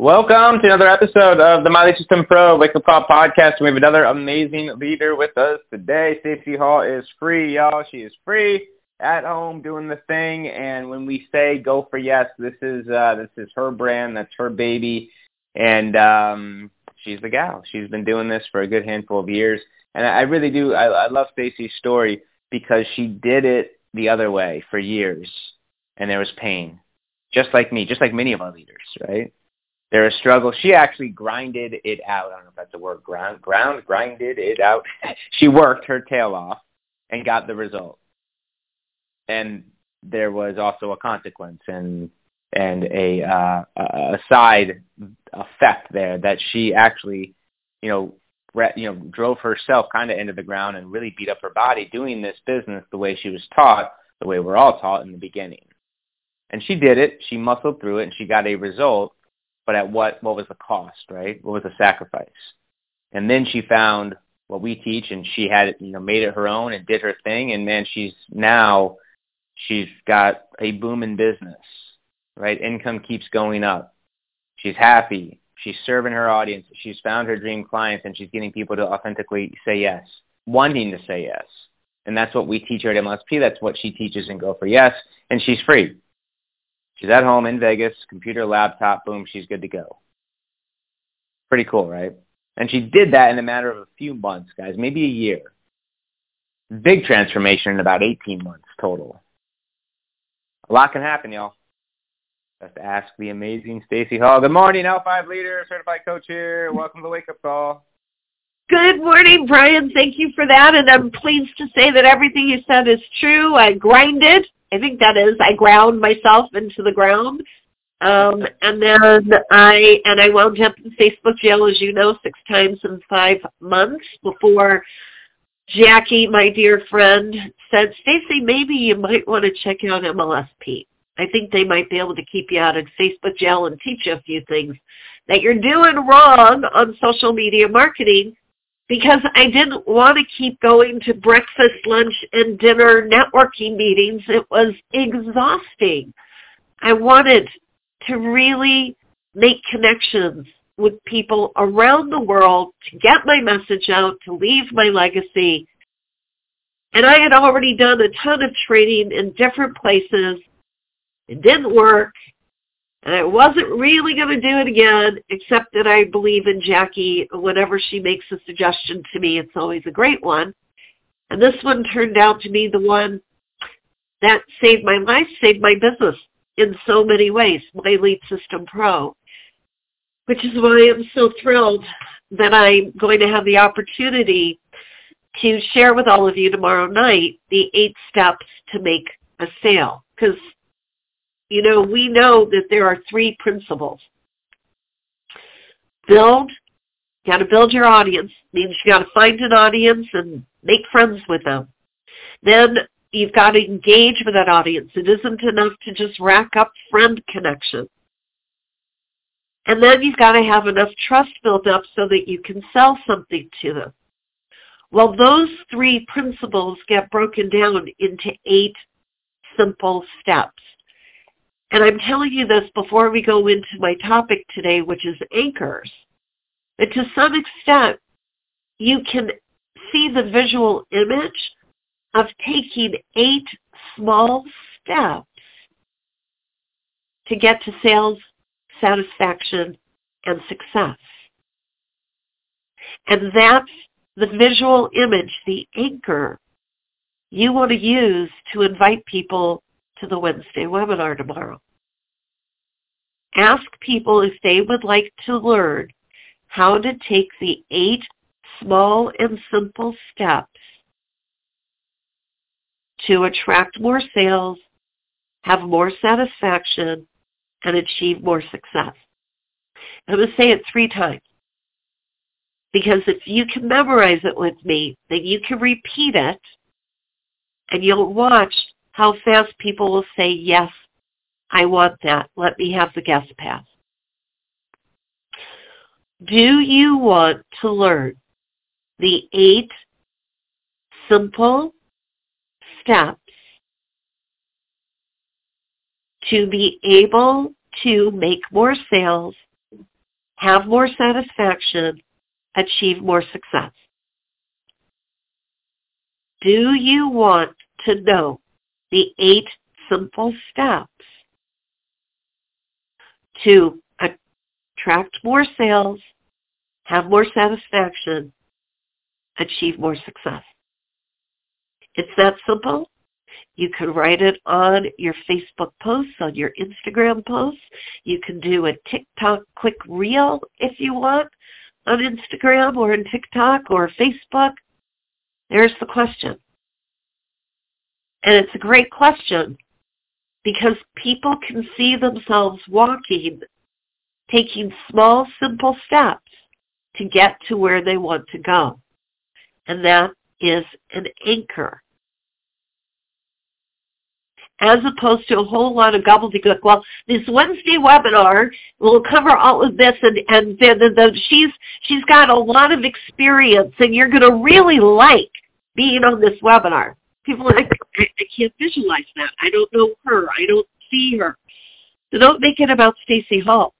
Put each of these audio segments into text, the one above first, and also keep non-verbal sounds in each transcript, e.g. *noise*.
Welcome to another episode of the My Lead System Pro Wake Up Call podcast. We have another amazing leader with us today. Stacey Hall is free, y'all. She is free at home doing the thing. And when we say go for yes, this is uh, this is her brand. That's her baby, and um, she's the gal. She's been doing this for a good handful of years. And I really do. I, I love Stacey's story because she did it the other way for years, and there was pain, just like me, just like many of our leaders, right? There was struggle. She actually grinded it out. I don't know if that's the word. Ground, ground, grinded it out. *laughs* she worked her tail off and got the result. And there was also a consequence and and a uh, a side effect there that she actually, you know, re- you know, drove herself kind of into the ground and really beat up her body doing this business the way she was taught, the way we're all taught in the beginning. And she did it. She muscled through it, and she got a result but at what what was the cost, right? What was the sacrifice? And then she found what we teach, and she had you know made it her own and did her thing, and man, she's now she's got a booming business, right? Income keeps going up. She's happy. She's serving her audience. She's found her dream clients, and she's getting people to authentically say yes, wanting to say yes. And that's what we teach her at MLSP. That's what she teaches in Go for Yes, and she's free. She's at home in Vegas, computer, laptop, boom, she's good to go. Pretty cool, right? And she did that in a matter of a few months, guys, maybe a year. Big transformation in about 18 months total. A lot can happen, y'all. Let's ask the amazing Stacey Hall. Good morning, L5 leader, certified coach here. Welcome to the Wake Up Call. Good morning, Brian. Thank you for that. And I'm pleased to say that everything you said is true. I grinded I think that is I ground myself into the ground. Um, and then I and I wound up in Facebook jail, as you know, six times in five months before Jackie, my dear friend, said, Stacey, maybe you might want to check out MLSP. I think they might be able to keep you out of Facebook jail and teach you a few things that you're doing wrong on social media marketing because I didn't want to keep going to breakfast, lunch, and dinner networking meetings. It was exhausting. I wanted to really make connections with people around the world to get my message out, to leave my legacy. And I had already done a ton of training in different places. It didn't work. And I wasn't really going to do it again, except that I believe in Jackie. Whenever she makes a suggestion to me, it's always a great one. And this one turned out to be the one that saved my life, saved my business in so many ways, my Lead System Pro, which is why I'm so thrilled that I'm going to have the opportunity to share with all of you tomorrow night the eight steps to make a sale. Because you know, we know that there are three principles. Build, you got to build your audience, means you got to find an audience and make friends with them. Then you've got to engage with that audience. It isn't enough to just rack up friend connections. And then you've got to have enough trust built up so that you can sell something to them. Well, those three principles get broken down into eight simple steps. And I'm telling you this before we go into my topic today, which is anchors. But to some extent, you can see the visual image of taking eight small steps to get to sales satisfaction and success. And that's the visual image, the anchor you want to use to invite people to the Wednesday webinar tomorrow. Ask people if they would like to learn how to take the eight small and simple steps to attract more sales, have more satisfaction, and achieve more success. I'm going to say it three times. Because if you can memorize it with me, then you can repeat it And you'll watch how fast people will say, yes, I want that. Let me have the guest pass. Do you want to learn the eight simple steps to be able to make more sales, have more satisfaction, achieve more success? Do you want to know the eight simple steps to attract more sales, have more satisfaction, achieve more success. It's that simple. You can write it on your Facebook posts, on your Instagram posts. You can do a TikTok quick reel if you want on Instagram or in TikTok or Facebook. There's the question. And it's a great question because people can see themselves walking, taking small, simple steps to get to where they want to go. And that is an anchor. As opposed to a whole lot of gobbledygook. Well, this Wednesday webinar will cover all of this, and and the, the, the, she's she's got a lot of experience, and you're going to really like being on this webinar people like, I, I can't visualize that. I don't know her. I don't see her. So don't make it about Stacey Hall.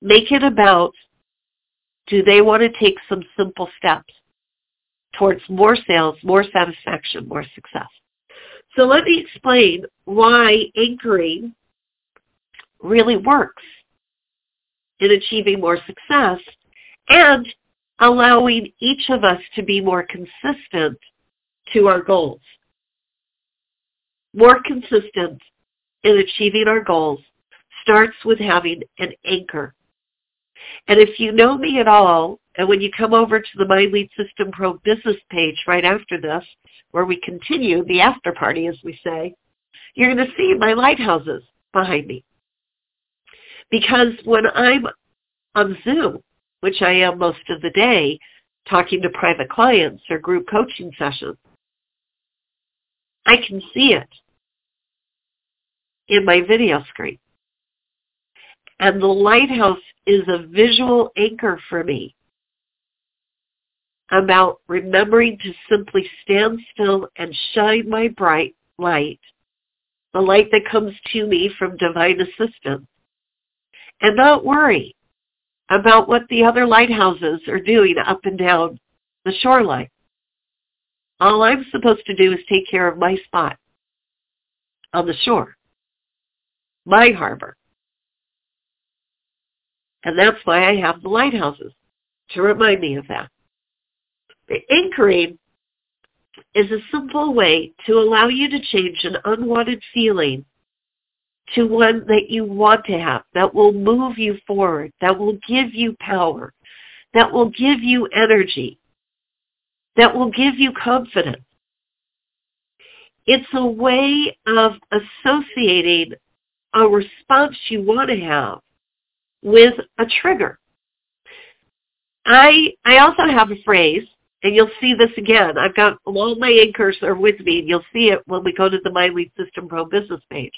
Make it about do they want to take some simple steps towards more sales, more satisfaction, more success. So let me explain why anchoring really works in achieving more success and allowing each of us to be more consistent to our goals. More consistent in achieving our goals starts with having an anchor. And if you know me at all, and when you come over to the My Lead System Pro business page right after this, where we continue the after party, as we say, you're going to see my lighthouses behind me. Because when I'm on Zoom, which I am most of the day, talking to private clients or group coaching sessions, I can see it in my video screen. And the lighthouse is a visual anchor for me about remembering to simply stand still and shine my bright light, the light that comes to me from divine assistance, and not worry about what the other lighthouses are doing up and down the shoreline. All I'm supposed to do is take care of my spot on the shore, my harbor. And that's why I have the lighthouses, to remind me of that. The anchoring is a simple way to allow you to change an unwanted feeling to one that you want to have, that will move you forward, that will give you power, that will give you energy, that will give you confidence. It's a way of associating a response you want to have with a trigger. I I also have a phrase, and you'll see this again. I've got all my anchors are with me, and you'll see it when we go to the My Lead System Pro business page.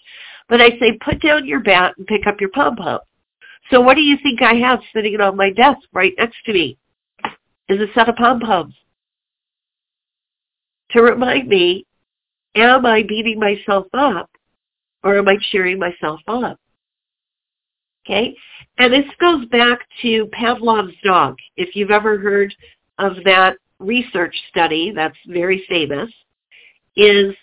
But I say, put down your bat and pick up your pom pom. So what do you think I have sitting on my desk right next to me? Is a set of pom poms to remind me, am I beating myself up or am I cheering myself up? Okay? And this goes back to Pavlov's dog. If you've ever heard of that research study that's very famous, is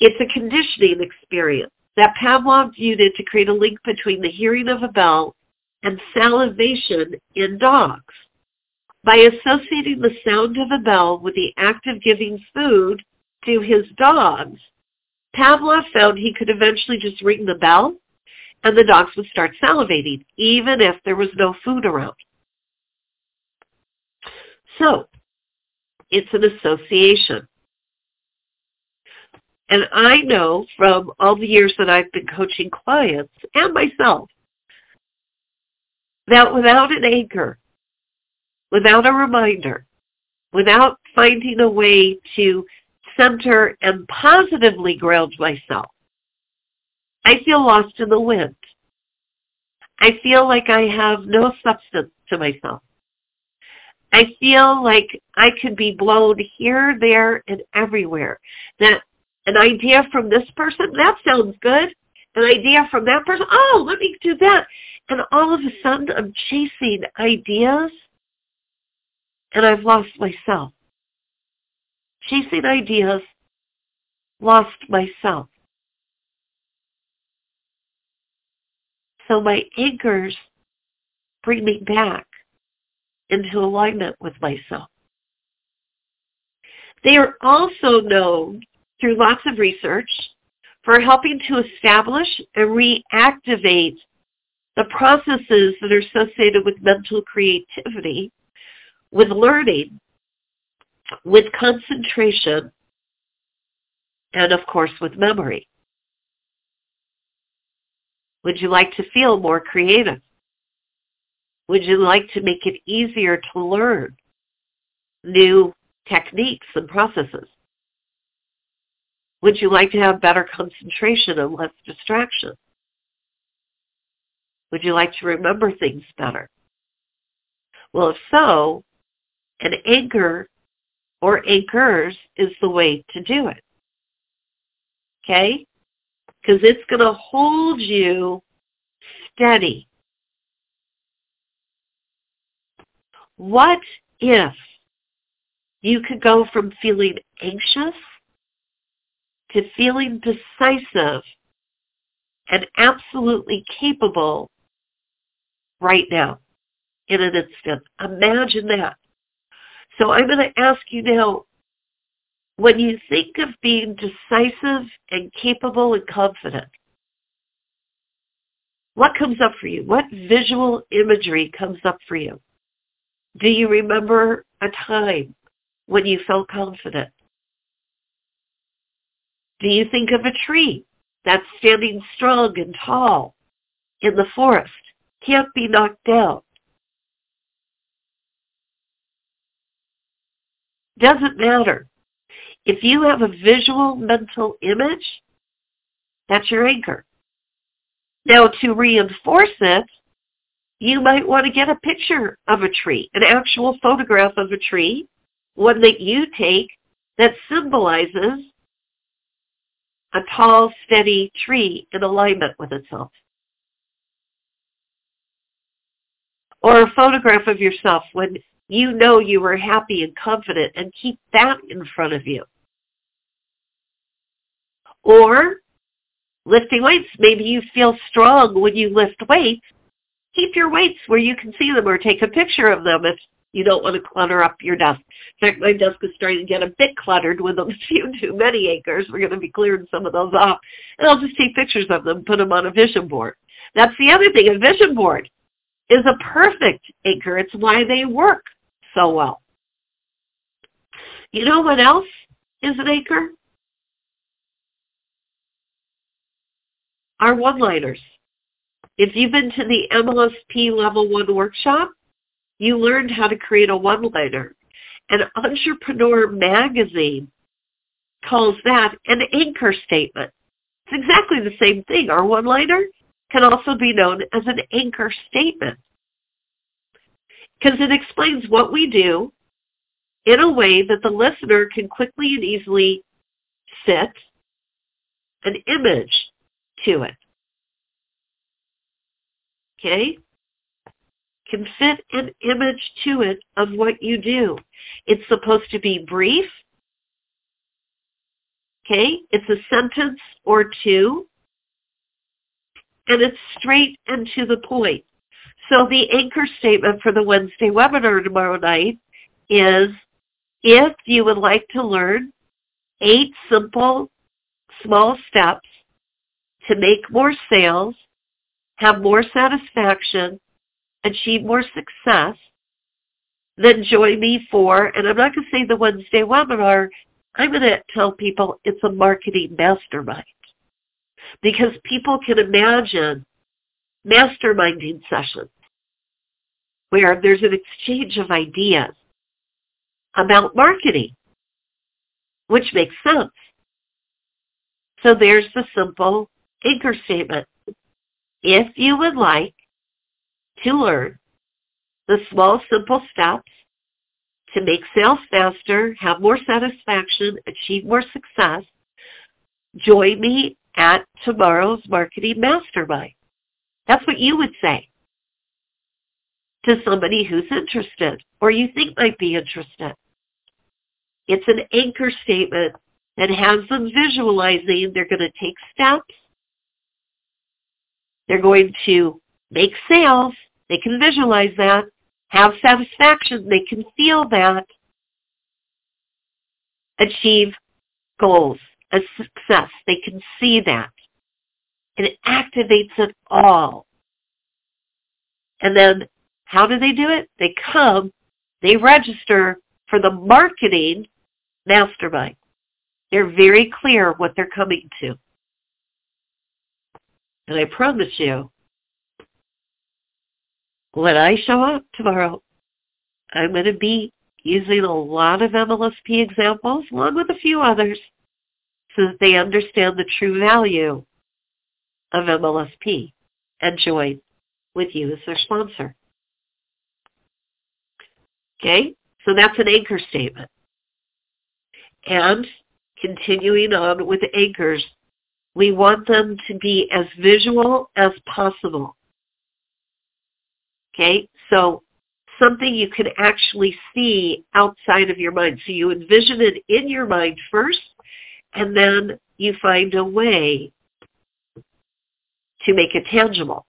it's a conditioning experience that Pavlov viewed it to create a link between the hearing of a bell and salivation in dogs. By associating the sound of a bell with the act of giving food to his dogs, Pavlov found he could eventually just ring the bell and the dogs would start salivating, even if there was no food around. So, it's an association. And I know from all the years that I've been coaching clients and myself that without an anchor, without a reminder, without finding a way to center and positively ground myself, I feel lost in the wind. I feel like I have no substance to myself. I feel like I could be blown here, there, and everywhere. That an idea from this person, that sounds good. An idea from that person, oh, let me do that. And all of a sudden I'm chasing ideas and I've lost myself. Chasing ideas, lost myself. So my anchors bring me back into alignment with myself. They are also known through lots of research for helping to establish and reactivate the processes that are associated with mental creativity, with learning, with concentration, and of course with memory. Would you like to feel more creative? Would you like to make it easier to learn new techniques and processes? Would you like to have better concentration and less distraction? Would you like to remember things better? Well, if so, an anchor or anchors is the way to do it. Okay? Because it's going to hold you steady What if you could go from feeling anxious to feeling decisive and absolutely capable right now in an instant? Imagine that. So I'm going to ask you now, when you think of being decisive and capable and confident, what comes up for you? What visual imagery comes up for you? Do you remember a time when you felt confident? Do you think of a tree that's standing strong and tall in the forest, can't be knocked down? Doesn't matter. If you have a visual mental image, that's your anchor. Now to reinforce it, you might want to get a picture of a tree, an actual photograph of a tree, one that you take that symbolizes a tall, steady tree in alignment with itself. Or a photograph of yourself when you know you were happy and confident and keep that in front of you. Or lifting weights. Maybe you feel strong when you lift weights keep your weights where you can see them or take a picture of them if you don't want to clutter up your desk. In fact, my desk is starting to get a bit cluttered with a *laughs* few too many anchors. We're going to be clearing some of those off. And I'll just take pictures of them, put them on a vision board. That's the other thing. A vision board is a perfect anchor. It's why they work so well. You know what else is an anchor? Our one-liners. If you've been to the MLSP Level 1 workshop, you learned how to create a one-liner. And Entrepreneur Magazine calls that an anchor statement. It's exactly the same thing. Our one-liner can also be known as an anchor statement because it explains what we do in a way that the listener can quickly and easily fit an image to it okay, can fit an image to it of what you do. It's supposed to be brief, okay? It's a sentence or two, and it's straight and to the point. So the anchor statement for the Wednesday webinar tomorrow night is if you would like to learn eight simple small steps to make more sales have more satisfaction, achieve more success, then join me for, and I'm not going to say the Wednesday webinar, I'm going to tell people it's a marketing mastermind. Because people can imagine masterminding sessions where there's an exchange of ideas about marketing. which makes sense. So there's the simple anchor statement. If you would like to learn the small, simple steps to make sales faster, have more satisfaction, achieve more success, join me at tomorrow's marketing mastermind. That's what you would say to somebody who's interested or you think might be interested. It's an anchor statement that has them visualizing they're going to take steps. They're going to make sales. They can visualize that. Have satisfaction. They can feel that. Achieve goals, a success. They can see that. And it activates it all. And then how do they do it? They come, they register for the marketing mastermind. They're very clear what they're coming to. And I promise you, when I show up tomorrow, I'm going to be using a lot of MLSP examples along with a few others so that they understand the true value of MLSP and join with you as their sponsor. Okay, so that's an anchor statement. And continuing on with anchors, we want them to be as visual as possible. Okay, so something you can actually see outside of your mind. So you envision it in your mind first, and then you find a way to make it tangible.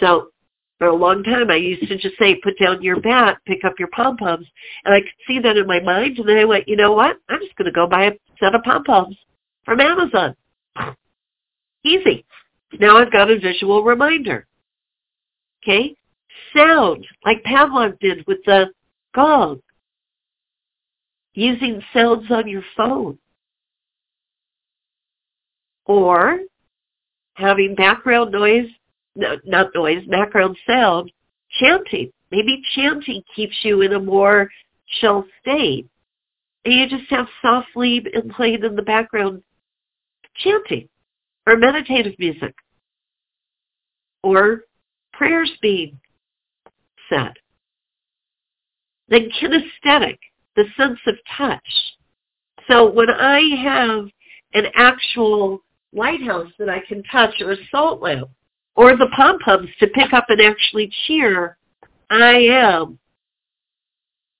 So for a long time, I used to just say, put down your bat, pick up your pom-poms. And I could see that in my mind. And then I went, you know what? I'm just going to go buy a set of pom-poms from Amazon. Easy. Now I've got a visual reminder. Okay? Sound, like Pavlov did with the gong. Using sounds on your phone. Or having background noise no, not noise, background sound, chanting. Maybe chanting keeps you in a more chill state. And you just have softly and played in the background chanting or meditative music or prayers being said. Then kinesthetic, the sense of touch. So when I have an actual lighthouse that I can touch or a salt lamp, or the pom-poms to pick up and actually cheer, I am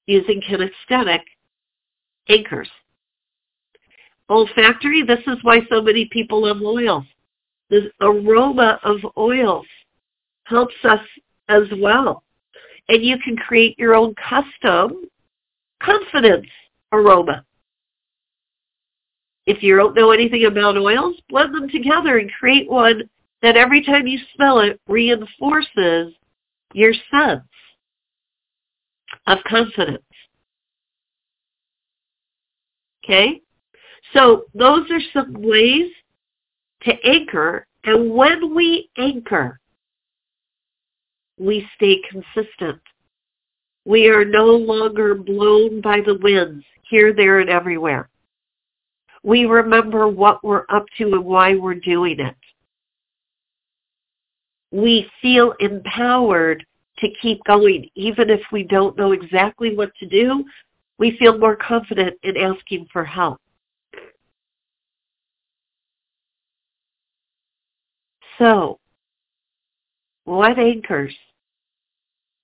using kinesthetic anchors. Olfactory, this is why so many people love oils. The aroma of oils helps us as well. And you can create your own custom confidence aroma. If you don't know anything about oils, blend them together and create one that every time you smell it reinforces your sense of confidence. Okay? So those are some ways to anchor. And when we anchor, we stay consistent. We are no longer blown by the winds here, there, and everywhere. We remember what we're up to and why we're doing it we feel empowered to keep going. Even if we don't know exactly what to do, we feel more confident in asking for help. So, what anchors?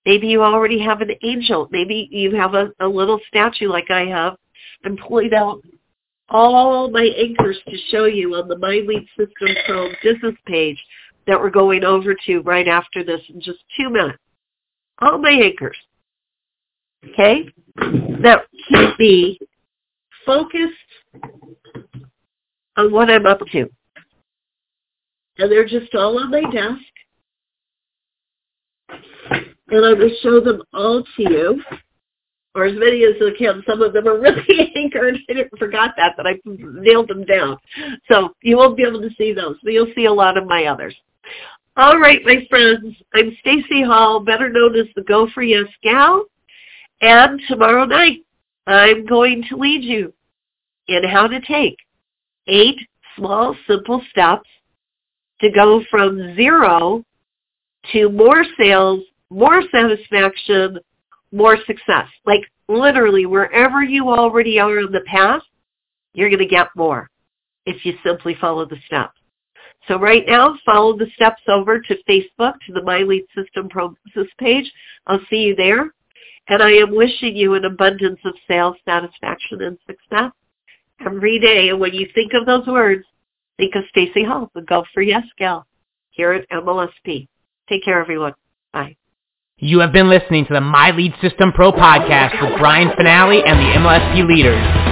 Maybe you already have an angel. Maybe you have a, a little statue like I have. I'm pulling out all my anchors to show you on the My Lead System Pro business page that we're going over to right after this in just two minutes. All my anchors. Okay? That keep me focused on what I'm up to. And they're just all on my desk. And I'm going to show them all to you, or as many as I can. Some of them are *laughs* really anchored. I forgot that, but I nailed them down. So you won't be able to see those, but you'll see a lot of my others. All right, my friends. I'm Stacey Hall, better known as the Go For Yes Gal. And tomorrow night, I'm going to lead you in how to take eight small, simple steps to go from zero to more sales, more satisfaction, more success. Like literally wherever you already are in the path, you're going to get more if you simply follow the steps. So right now, follow the steps over to Facebook, to the My Lead System Process page. I'll see you there. And I am wishing you an abundance of sales, satisfaction, and success every day. And when you think of those words, think of Stacey Hall, the Go for Yes gal, here at MLSP. Take care, everyone. Bye. You have been listening to the My Lead System Pro podcast with Brian Fanale and the MLSP leaders.